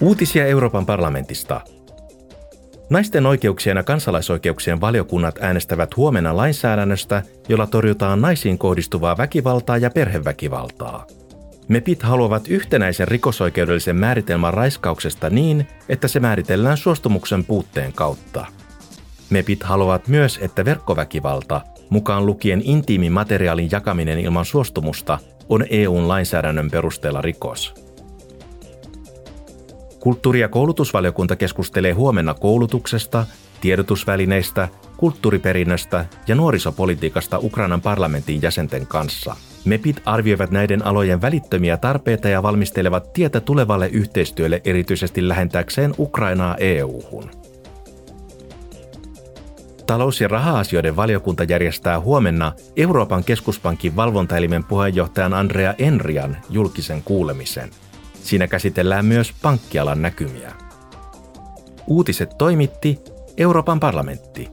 Uutisia Euroopan parlamentista. Naisten oikeuksien ja kansalaisoikeuksien valiokunnat äänestävät huomenna lainsäädännöstä, jolla torjutaan naisiin kohdistuvaa väkivaltaa ja perheväkivaltaa. MEPit haluavat yhtenäisen rikosoikeudellisen määritelmän raiskauksesta niin, että se määritellään suostumuksen puutteen kautta. MEPit haluavat myös, että verkkoväkivalta, mukaan lukien intiimin materiaalin jakaminen ilman suostumusta, on EUn lainsäädännön perusteella rikos. Kulttuuri- ja koulutusvaliokunta keskustelee huomenna koulutuksesta, tiedotusvälineistä, kulttuuriperinnöstä ja nuorisopolitiikasta Ukrainan parlamentin jäsenten kanssa. MEPit arvioivat näiden alojen välittömiä tarpeita ja valmistelevat tietä tulevalle yhteistyölle erityisesti lähentääkseen Ukrainaa EU-hun. Talous- ja raha-asioiden valiokunta järjestää huomenna Euroopan keskuspankin valvontaelimen puheenjohtajan Andrea Enrian julkisen kuulemisen – Siinä käsitellään myös pankkialan näkymiä. Uutiset toimitti Euroopan parlamentti.